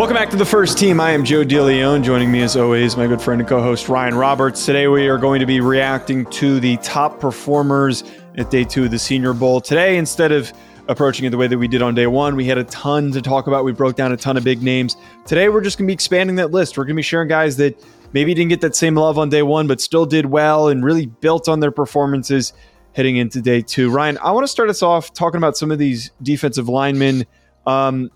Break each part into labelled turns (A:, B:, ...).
A: Welcome back to the first team. I am Joe DeLeone. Joining me as always, my good friend and co-host Ryan Roberts. Today we are going to be reacting to the top performers at day two of the Senior Bowl. Today, instead of approaching it the way that we did on day one, we had a ton to talk about. We broke down a ton of big names. Today we're just going to be expanding that list. We're going to be sharing guys that maybe didn't get that same love on day one, but still did well and really built on their performances heading into day two. Ryan, I want to start us off talking about some of these defensive linemen. Um,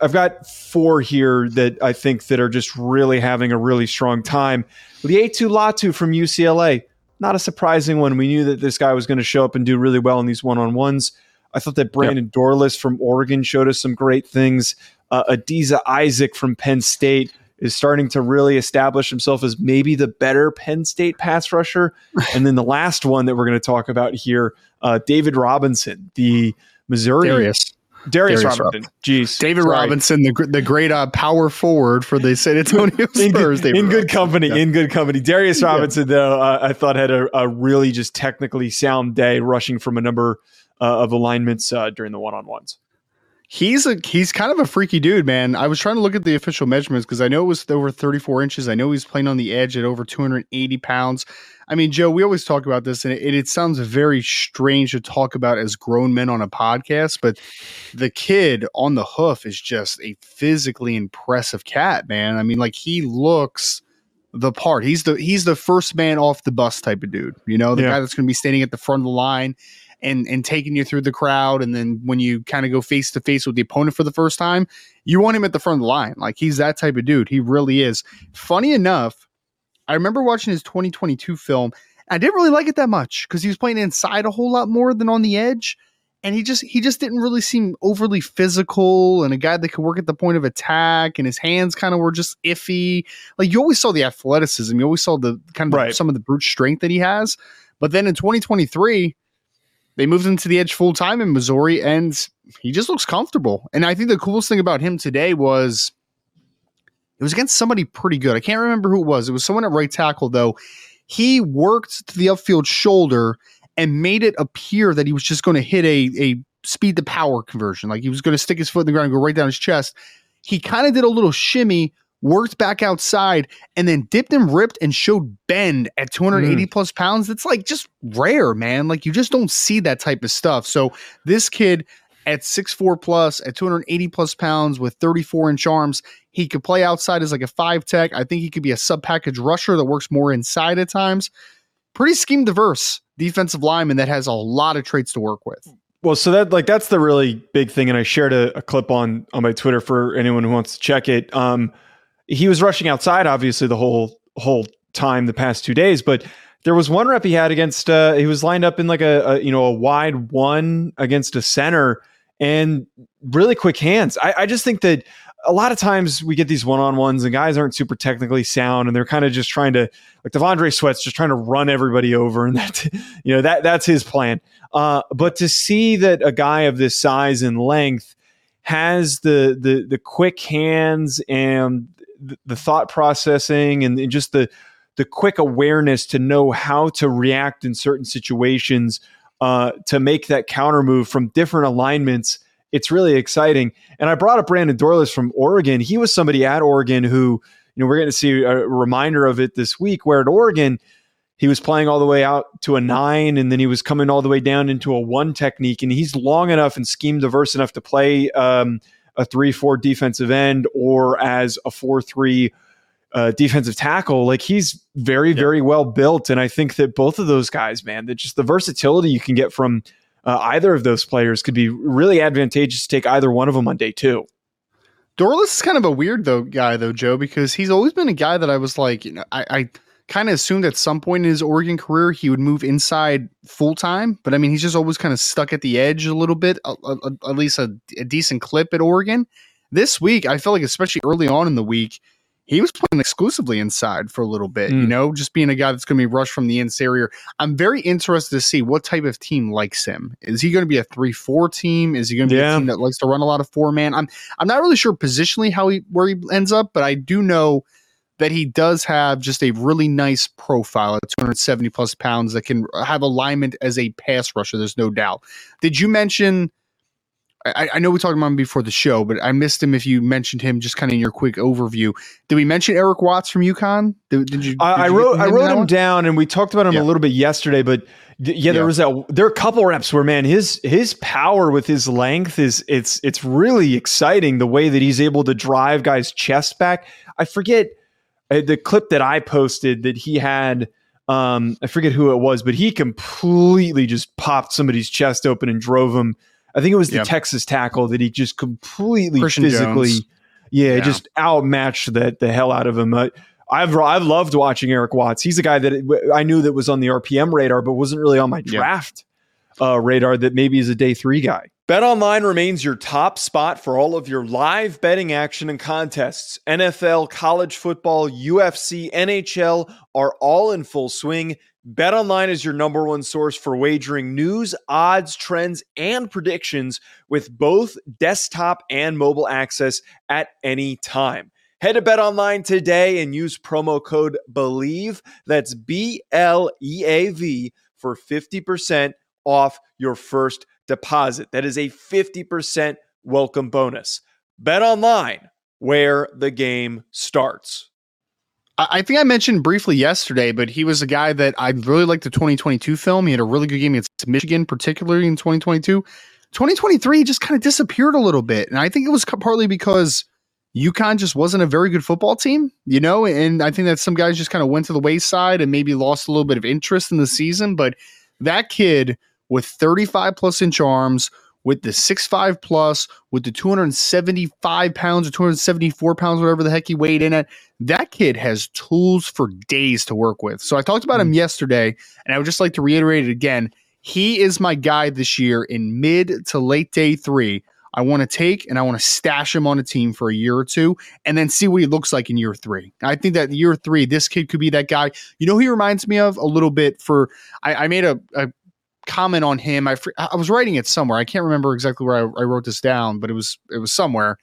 A: I've got four here that I think that are just really having a really strong time. Laiatu Latu from UCLA, not a surprising one. We knew that this guy was going to show up and do really well in these one on ones. I thought that Brandon yep. Dorlus from Oregon showed us some great things. Uh, Adisa Isaac from Penn State is starting to really establish himself as maybe the better Penn State pass rusher. and then the last one that we're going to talk about here, uh, David Robinson, the Missouri
B: Darius.
A: Darius, Darius Robinson. Jeez.
B: David Sorry. Robinson, the the great uh, power forward for the San Antonio Spurs.
A: in, in good company. Yeah. In good company. Darius Robinson, yeah. though, uh, I thought had a, a, really just technically sound day, rushing from a number uh, of alignments uh, during the one on ones.
B: He's a he's kind of a freaky dude, man. I was trying to look at the official measurements because I know it was over 34 inches. I know he's playing on the edge at over 280 pounds. I mean, Joe, we always talk about this, and it, it, sounds very strange to talk about as grown men on a podcast, but the kid on the hoof is just a physically impressive cat, man. I mean, like he looks the part. He's the he's the first man off the bus type of dude. You know, the yeah. guy that's going to be standing at the front of the line and and taking you through the crowd, and then when you kind of go face to face with the opponent for the first time, you want him at the front of the line. Like he's that type of dude. He really is. Funny enough I remember watching his 2022 film. I didn't really like it that much because he was playing inside a whole lot more than on the edge. And he just he just didn't really seem overly physical and a guy that could work at the point of attack and his hands kind of were just iffy. Like you always saw the athleticism, you always saw the kind of right. some of the brute strength that he has. But then in 2023, they moved him to the edge full time in Missouri and he just looks comfortable. And I think the coolest thing about him today was it was against somebody pretty good. I can't remember who it was. It was someone at right tackle, though. He worked to the upfield shoulder and made it appear that he was just going to hit a, a speed to power conversion. Like he was going to stick his foot in the ground and go right down his chest. He kind of did a little shimmy, worked back outside, and then dipped and ripped and showed bend at 280 mm. plus pounds. That's like just rare, man. Like you just don't see that type of stuff. So this kid at 6'4 plus, at 280 plus pounds with 34 inch arms, he could play outside as like a five tech. I think he could be a sub package rusher that works more inside at times. Pretty scheme diverse defensive lineman that has a lot of traits to work with.
A: Well, so that like that's the really big thing, and I shared a, a clip on on my Twitter for anyone who wants to check it. Um, he was rushing outside, obviously the whole whole time the past two days, but there was one rep he had against. Uh, he was lined up in like a, a you know a wide one against a center and really quick hands. I, I just think that a lot of times we get these one on ones and guys aren't super technically sound and they're kind of just trying to like T'Vondre Sweat's just trying to run everybody over and that you know that that's his plan. Uh, but to see that a guy of this size and length has the the the quick hands and the, thought processing and, and just the the quick awareness to know how to react in certain situations uh, to make that counter move from different alignments it's really exciting. And I brought up Brandon Dorlus from Oregon. He was somebody at Oregon who, you know, we're going to see a reminder of it this week, where at Oregon, he was playing all the way out to a nine, and then he was coming all the way down into a one technique. And he's long enough and scheme diverse enough to play um, a three-four defensive end or as a four-three uh, defensive tackle. Like he's very, very well built, and I think that both of those guys, man, that just the versatility you can get from uh, either of those players could be really advantageous to take either one of them on day two.
B: Dorlus is kind of a weird though guy though, Joe, because he's always been a guy that I was like, you know, I, I kind of assumed at some point in his Oregon career he would move inside full time, but I mean he's just always kind of stuck at the edge a little bit, a, a, at least a, a decent clip at Oregon. This week, I felt like especially early on in the week, he was playing exclusively inside for a little bit,
A: Mm.
B: you know, just being a guy that's going to be rushed from the interior. I'm very interested to see what type of team likes him. Is he going to be a 3-4 team? Is he going to be
A: Yeah.
B: a team that likes to run a lot of four man? I'm I'm not really sure positionally how he where he ends up, but I do know that he does have just a really nice profile at 270 plus pounds that can have alignment as a pass rusher. There's no doubt. Did you mention? I, I know we talked about him before the show, but I missed him. If you mentioned him, just kind of in your quick overview, did we mention Eric Watts from UConn? Did, did you?
A: I,
B: did
A: I
B: you
A: wrote I
B: him
A: wrote him
B: one?
A: down, and we talked about him
B: Yeah.
A: a little bit yesterday. But th- yeah, there
B: Yeah.
A: was a there are a couple reps where man his his power with his length is it's it's really exciting the way that he's able to drive guys' chest back. I forget uh, the clip that I posted that he had. Um, I forget who it was, but he completely just popped somebody's chest open and drove him. I think it was the
B: Yep.
A: Texas tackle that he just completely
B: Christian
A: physically, yeah,
B: Yeah.
A: just outmatched the the hell out of him. Uh, I've I've loved watching Eric Watts. He's a guy that I knew that was on the RPM radar, but wasn't really on my draft uh, radar. That maybe is a day three guy. BetOnline remains your top spot for all of your live betting action and contests. NFL, college football, UFC, NHL are all in full swing. BetOnline is your number one source for wagering news, odds, trends, and predictions with both desktop and mobile access at any time. Head to BetOnline today and use promo code BLEAV. That's B L E A V for 50% off your first deposit. That is a 50% welcome bonus. Bet online where the game starts.
B: I think I mentioned briefly yesterday, but he was a guy that I really liked the 2022 film. He had a really good game against Michigan, particularly in 2022. 2023 he just kind of disappeared a little bit, and I think it was partly because UConn just wasn't a very good football team, you know. And I think that some guys just kind of went to the wayside and maybe lost a little bit of interest in the season. But that kid with 35 plus inch arms, with the 6'5 plus, with the 275 pounds or 274 pounds, whatever the heck he weighed in at, that kid has tools for days to work with. So I talked about him mm. yesterday, and I would just like to reiterate it again. He is my guy this year in mid to late day three. I want to take and I want to stash him on a team for a year or two and then see what he looks like in year three. I think that year three, this kid could be that guy. You know, who he reminds me of a little bit for, I, I made a, a comment on him. I, fr- I was writing it somewhere. I can't remember exactly where I, I wrote this down, but it was, it was somewhere.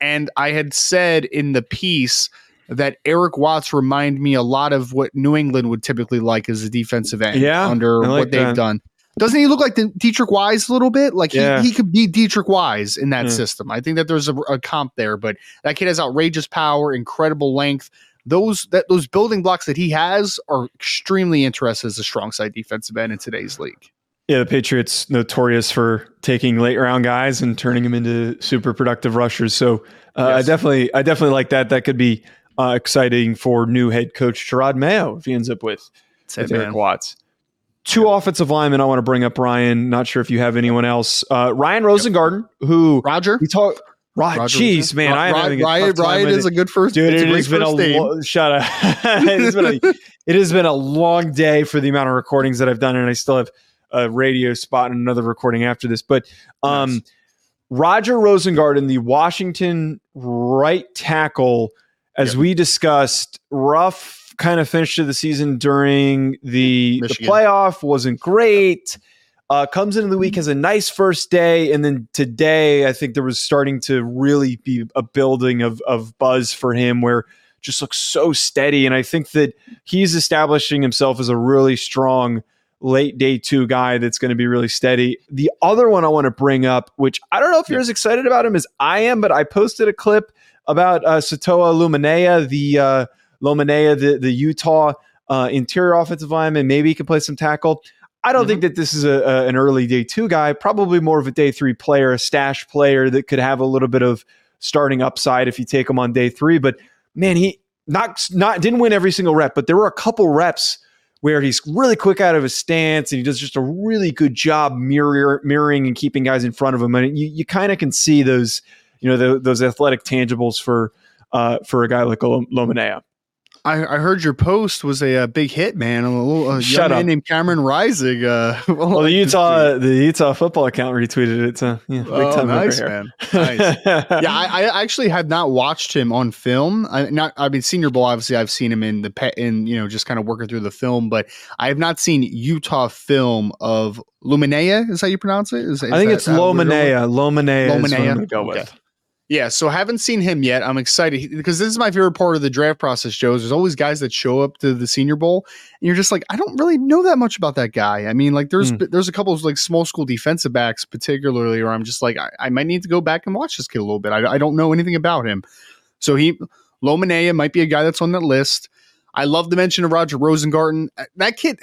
B: And I had said in the piece that Eric Watts remind me a lot of what New England would typically like as a defensive end
A: Yeah,
B: under
A: like
B: what they've
A: that.
B: done. Doesn't he look like the Deatrich Wise a little bit? Like
A: Yeah.
B: he, he could be Deatrich Wise in that
A: Yeah.
B: system. I think that there's a, a comp there, but that kid has outrageous power, incredible length. Those that those building blocks that he has are extremely interested as a strong side defensive end in today's league.
A: Yeah, the Patriots notorious for taking late round guys and turning them into super productive rushers. So uh, I definitely, I definitely like that. That could be uh, exciting for new head coach Jerod Mayo if he ends up with, with Eric. Watts. Two offensive linemen I want to bring up. Ryan, not sure if you have anyone else. Uh, Ryan Rosengarten, who
B: Roger.
A: we talk.
B: Roger
A: Jeez, man, I am
B: Ro-
A: having a
B: Ryan,
A: tough time
B: Ryan
A: with
B: is
A: it.
B: a good first.
A: Dude, it has been a lo- shut up. it has been a it has been a long day for the amount of recordings that I've done, and I still have a radio spot and another recording after this. But um,
B: Nice.
A: Roger Rosengarten, the Washington right tackle, as
B: Yep.
A: we discussed, rough kind of finish to the season during the, the playoff wasn't great. Uh, comes into the week has a nice first day, and then today I think there was starting to really be a building of of buzz for him, where just looks so steady, and I think that he's establishing himself as a really strong late day two guy that's going to be really steady. The other one I want to bring up, which I don't know if you're as excited about him as I am, but I posted a clip about uh, Sataoa Luminea, the uh, Luminea, the the Utah uh, interior offensive lineman. Maybe he can play some tackle. I don't think that this is a, a- an early day two guy. Probably more of a day three player, a stash player that could have a little bit of starting upside if you take him on day three. But man, he not not didn't win every single rep, but there were a couple reps where he's really quick out of his stance and he does just a really good job mirror, mirroring and keeping guys in front of him. And you, you kind of can see those, you know, the, those athletic tangibles for uh, for a guy like Lo- Lomanea.
B: I, I heard your post was a, a big hit, man. A little a
A: Shut
B: young man named Cameron Rising. Uh,
A: Well, the Utah uh, uh, the Utah football account retweeted it. So yeah, big
B: Oh,
A: time
B: nice, man. Nice. yeah, I, I actually have not watched him on film. I not I mean Senior Bowl. Obviously, I've seen him in the pe- in you know just kind of working through the film, but I have not seen Utah film of Luminea. Is that how you pronounce it? Is, is
A: I think
B: that
A: it's
B: how we're going?
A: Lomanea. Lomanea. is what I'm go
B: Okay.
A: with.
B: Yeah, so haven't seen him yet. I'm excited because this is my favorite part of the draft process, Joe. There's always guys that show up to the Senior Bowl, and you're just like, I don't really know that much about that guy. I mean, like, there's
A: Mm.
B: there's a couple of like small school defensive backs, particularly, where I'm just like, I, I might need to go back and watch this kid a little bit. I, I don't know anything about him. So he, Lomanea might be a guy that's on that list. I love the mention of Roger Rosengarten. Uh, That kid,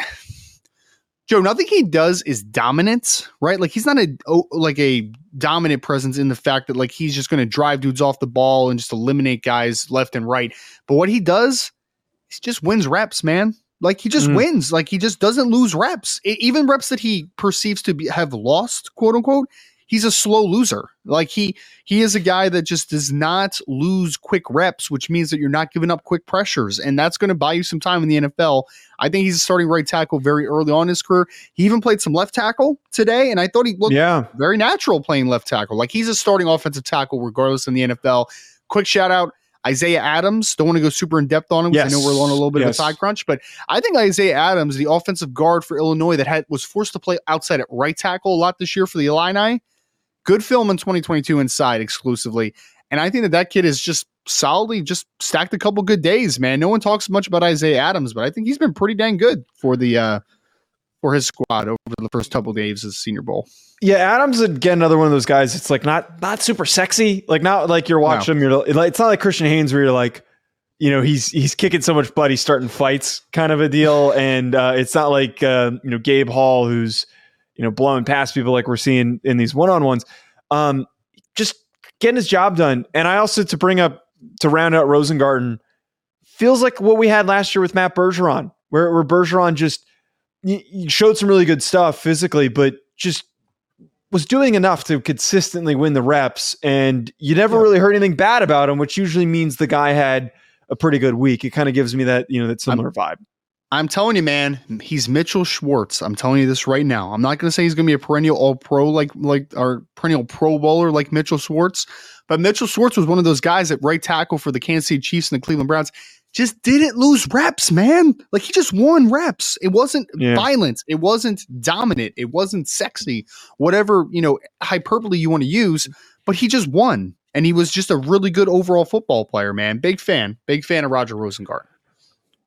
B: Joe, nothing he does is dominant, right? Like he's not a oh, like a dominant presence in the fact that like he's just going to drive dudes off the ball and just eliminate guys left and right. But what he does, he just wins reps, man. Like he just
A: Mm.
B: wins. Like he just doesn't lose reps. E- even reps that he perceives to be, have lost, quote unquote. He's a slow loser. Like he he is a guy that just does not lose quick reps, which means that you're not giving up quick pressures, and that's going to buy you some time in the NFL. I think he's a starting right tackle very early on in his career. He even played some left tackle today, and I thought he looked
A: Yeah.
B: very natural playing left tackle. Like he's a starting offensive tackle regardless in the NFL. Quick shout out Isaiah Adams. Don't want to go super in depth on him because I know we're on a little bit
A: Yes.
B: of a side crunch, but I think Isaiah Adams, the offensive guard for Illinois that had was forced to play outside at right tackle a lot this year for the Illini. Good film in 2022 inside exclusively. And I think that that kid is just solidly just stacked a couple good days, man. No one talks much about Isaiah Adams, but I think he's been pretty dang good for the uh for his squad over the first couple days of the Senior Bowl.
A: Yeah, Adams again another one of those guys. It's like not not super sexy. Like not like you're watching him. You're like it's not like Christian Haynes where you're like, you know, he's he's kicking so much butt he's starting fights kind of a deal. And uh, it's not like uh, you know Gabe Hall who's you know blowing past people like we're seeing in these one on ones. Um, just getting his job done. And I also to bring up to round out Rosengarten feels like what we had last year with Matt Bergeron, where where Bergeron just showed some really good stuff physically, but just was doing enough to consistently win the reps. And you never
B: Yeah.
A: really heard anything bad about him, which usually means the guy had a pretty good week. It kind of gives me that, you know, that similar vibe.
B: I'm telling you, man, he's Mitchell Schwartz. I'm telling you this right now. I'm not going to say he's going to be a perennial All Pro like like or perennial Pro Bowler like Mitchell Schwartz, but Mitchell Schwartz was one of those guys at right tackle for the Kansas City Chiefs and the Cleveland Browns. Just didn't lose reps, man. Like he just won reps. It wasn't
A: Yeah.
B: violent. It wasn't dominant. It wasn't sexy. Whatever you know, hyperbole you want to use, but he just won, and he was just a really good overall football player, man. Big fan. Big fan of Roger Rosengart.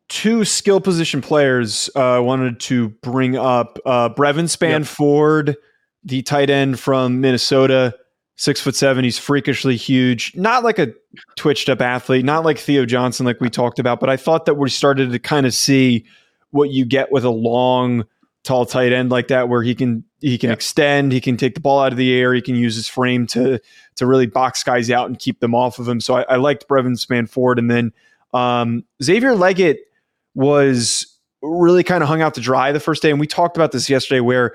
A: Two skill position players uh, I wanted to bring up uh, Brevyn Spann-Ford, the tight end from Minnesota, six foot seven. He's freakishly huge. Not like a twitched up athlete, not like Theo Johnson, like we talked about, but I thought that we started to kind of see what you get with a long, tall tight end like that, where he can he can
B: Yeah.
A: extend, he can take the ball out of the air, he can use his frame to to really box guys out and keep them off of him. So I, I liked Brevyn Spann-Ford, and then um, Xavier Legette was really kind of hung out to dry the first day, and we talked about this yesterday where.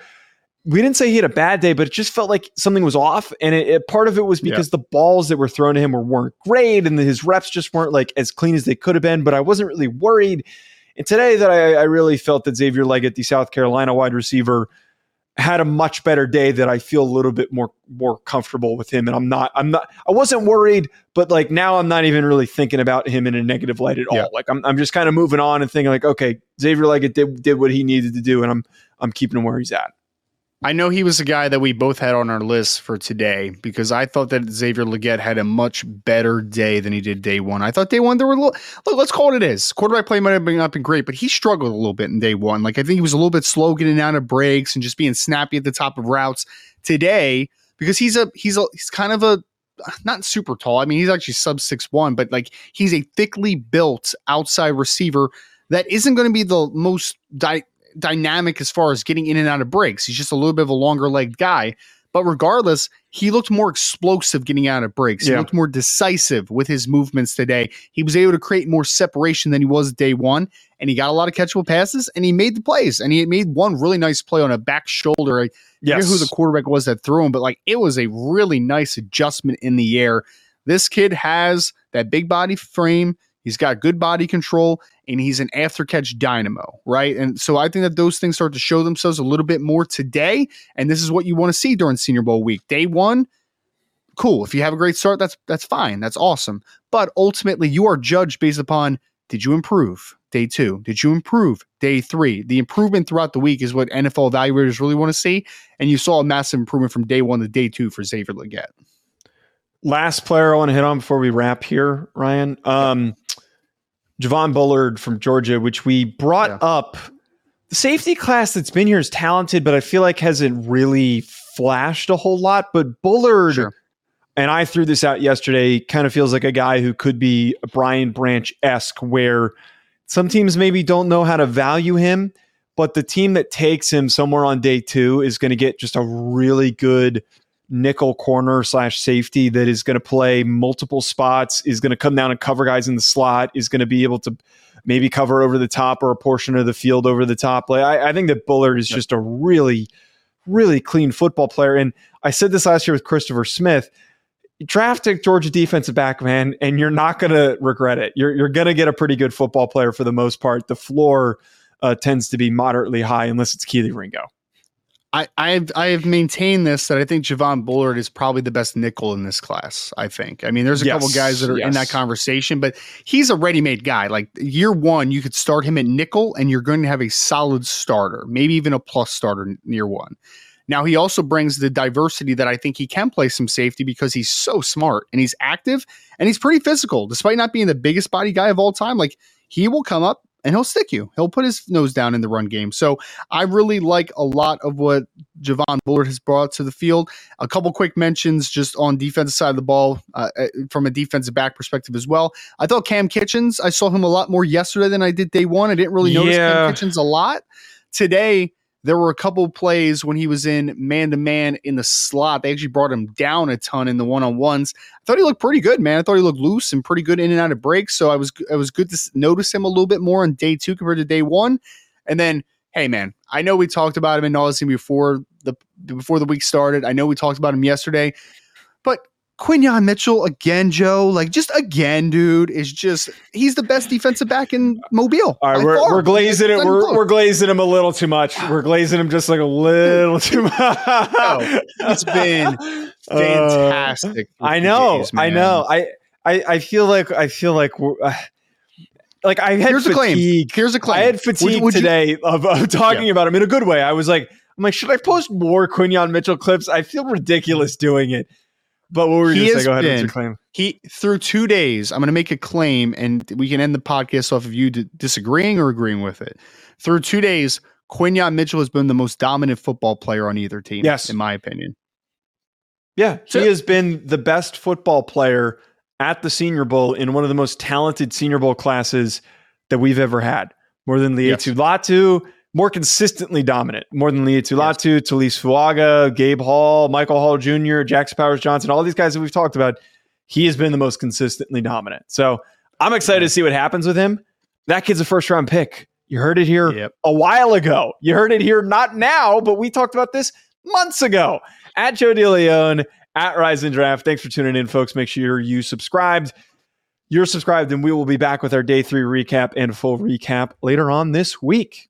A: We didn't say he had a bad day, but it just felt like something was off. And it, it- part of it was
B: Yeah.
A: because the balls that were thrown to him were, weren't great, and his reps just weren't like as clean as they could have been. But I wasn't really worried. And today, that I, I really felt that Xavier Legette, the South Carolina wide receiver, had a much better day. That I feel a little bit more more comfortable with him. And I'm not, I'm not, I wasn't worried, but like now I'm not even really thinking about him in a negative light at all.
B: Yeah.
A: Like I'm, I'm just kind of moving on and thinking like, okay, Xavier Legette did did what he needed to do, and I'm I'm keeping him where he's at.
B: I know he was a guy that we both had on our list for today because I thought that Xavier Legette had a much better day than he did day one. I thought day one there were a little look, let's call it it is. Quarterback play might have been not been great, but he struggled a little bit in day one. Like I think he was a little bit slow getting out of breaks and just being snappy at the top of routes. Today, because he's a he's a he's kind of a not super tall. I mean, he's actually sub six one, but like he's a thickly built outside receiver that isn't going to be the most di- dynamic as far as getting in and out of breaks. He's just a little bit of a longer legged guy. But regardless, he looked more explosive getting out of breaks. He looked more decisive with his movements today. He was able to create more separation than he was day one, and he got a lot of catchable passes, and he made the plays. And he made one really nice play on a back shoulder. I forget who the quarterback was that threw him, but like it was a really nice adjustment in the air. This kid has that big body frame, He's got good body control and he's an after catch dynamo, right? And so I think that those things start to show themselves a little bit more today. And this is what you want to see during Senior Bowl week. Day one, cool. If you have a great start, that's that's fine. That's awesome. But ultimately, you are judged based upon did you improve day two? Did you improve day three? The improvement throughout the week is what NFL evaluators really want to see. And you saw a massive improvement from day one to day two for Xavier Legette.
A: Last player I want to hit on before we wrap here, Ryan. Um, Javon Bullard from Georgia, which we brought yeah. up. The safety class that's been here is talented, but I feel like hasn't really flashed a whole lot. But Bullard, sure. and I threw this out yesterday, kind of feels like a guy who could be Brian Branch esque, where some teams maybe don't know how to value him, but the team that takes him somewhere on day two is going to get just a really good nickel corner slash safety that is going to play multiple spots, is going to come down and cover guys in the slot, is going to be able to maybe cover over the top or a portion of the field over the top. Like I, I think that Bullard is just a really, really clean football player. And I said this last year with Christopher Smith. Draft a Georgia defensive back, man, and you're not going to regret it. You're, you're going to get a pretty good football player for the most part. The floor uh, tends to be moderately high unless it's Kelee Ringo.
B: I, I've I have maintained this that I think Javon Bullard is probably the best nickel in this class. I think. I mean, there's a yes, couple guys that are yes. in that conversation, but he's a ready-made guy. Like year one, you could start him at nickel, and you're going to have a solid starter, maybe even a plus starter near one. Now he also brings the diversity that I think he can play some safety because he's so smart and he's active and he's pretty physical, despite not being the biggest body guy of all time. Like he will come up and he'll stick you. He'll put his nose down in the run game. So I really like a lot of what Javon Bullard has brought to the field. A couple quick mentions just on defensive side of the ball uh, uh, from a defensive back perspective as well. I thought Cam Kinchens, I saw him a lot more yesterday than I did day one. I didn't really notice yeah. Cam Kinchens a lot. Today, there were a couple plays when he was in man to man in the slot. They actually brought him down a ton in the one on ones. I thought he looked pretty good, man. I thought he looked loose and pretty good in and out of breaks. So I was I was good to notice him a little bit more on day two compared to day one. And then, hey, man, I know we talked about him in Nauseam before the before the week started. I know we talked about him yesterday, but Quinyon Mitchell again, Joe. Like just again, dude, is just he's the best defensive back in Mobile.
A: All right, we're, we're glazing it. We're, we're glazing him a little too much. We're glazing him just like a little too much.
B: it's been uh, fantastic.
A: Uh, I know, days, I know. I, I I feel like I feel like we're. Uh, like I had Here's fatigue. A claim.
B: Here's a claim.
A: I had fatigue would, would today you, of, of, talking yeah. about him in a good way. I was like, I'm like, should I post more Quinyon Mitchell clips? I feel ridiculous doing it. But what were you going to say? Go ahead been, your claim.
B: He through two days. I'm going to make a claim, and we can end the podcast off of you disagreeing or agreeing with it. Through two days, Quinyon Mitchell has been the most dominant football player on either team.
A: Yes,
B: in my opinion.
A: Yeah, so, he has been the best football player at the Senior Bowl in one of the most talented Senior Bowl classes that we've ever had. More than Laiatu yes. Latu, more consistently dominant, more than Laiatu Latu, yes. Taliese Fuaga, Gabe Hall, Michael Hall Jr., Jackson Powers Johnson, all these guys that we've talked about. He has been the most consistently dominant. So I'm excited to see what happens with him. That kid's a first round pick. You heard it here yep. a while ago. You heard it here not now, but we talked about this months ago. At Joe DeLeone, at Rise and Draft. Thanks for tuning in, folks. Make sure you subscribed. You're subscribed, and we will be back with our day three recap and full recap later on this week.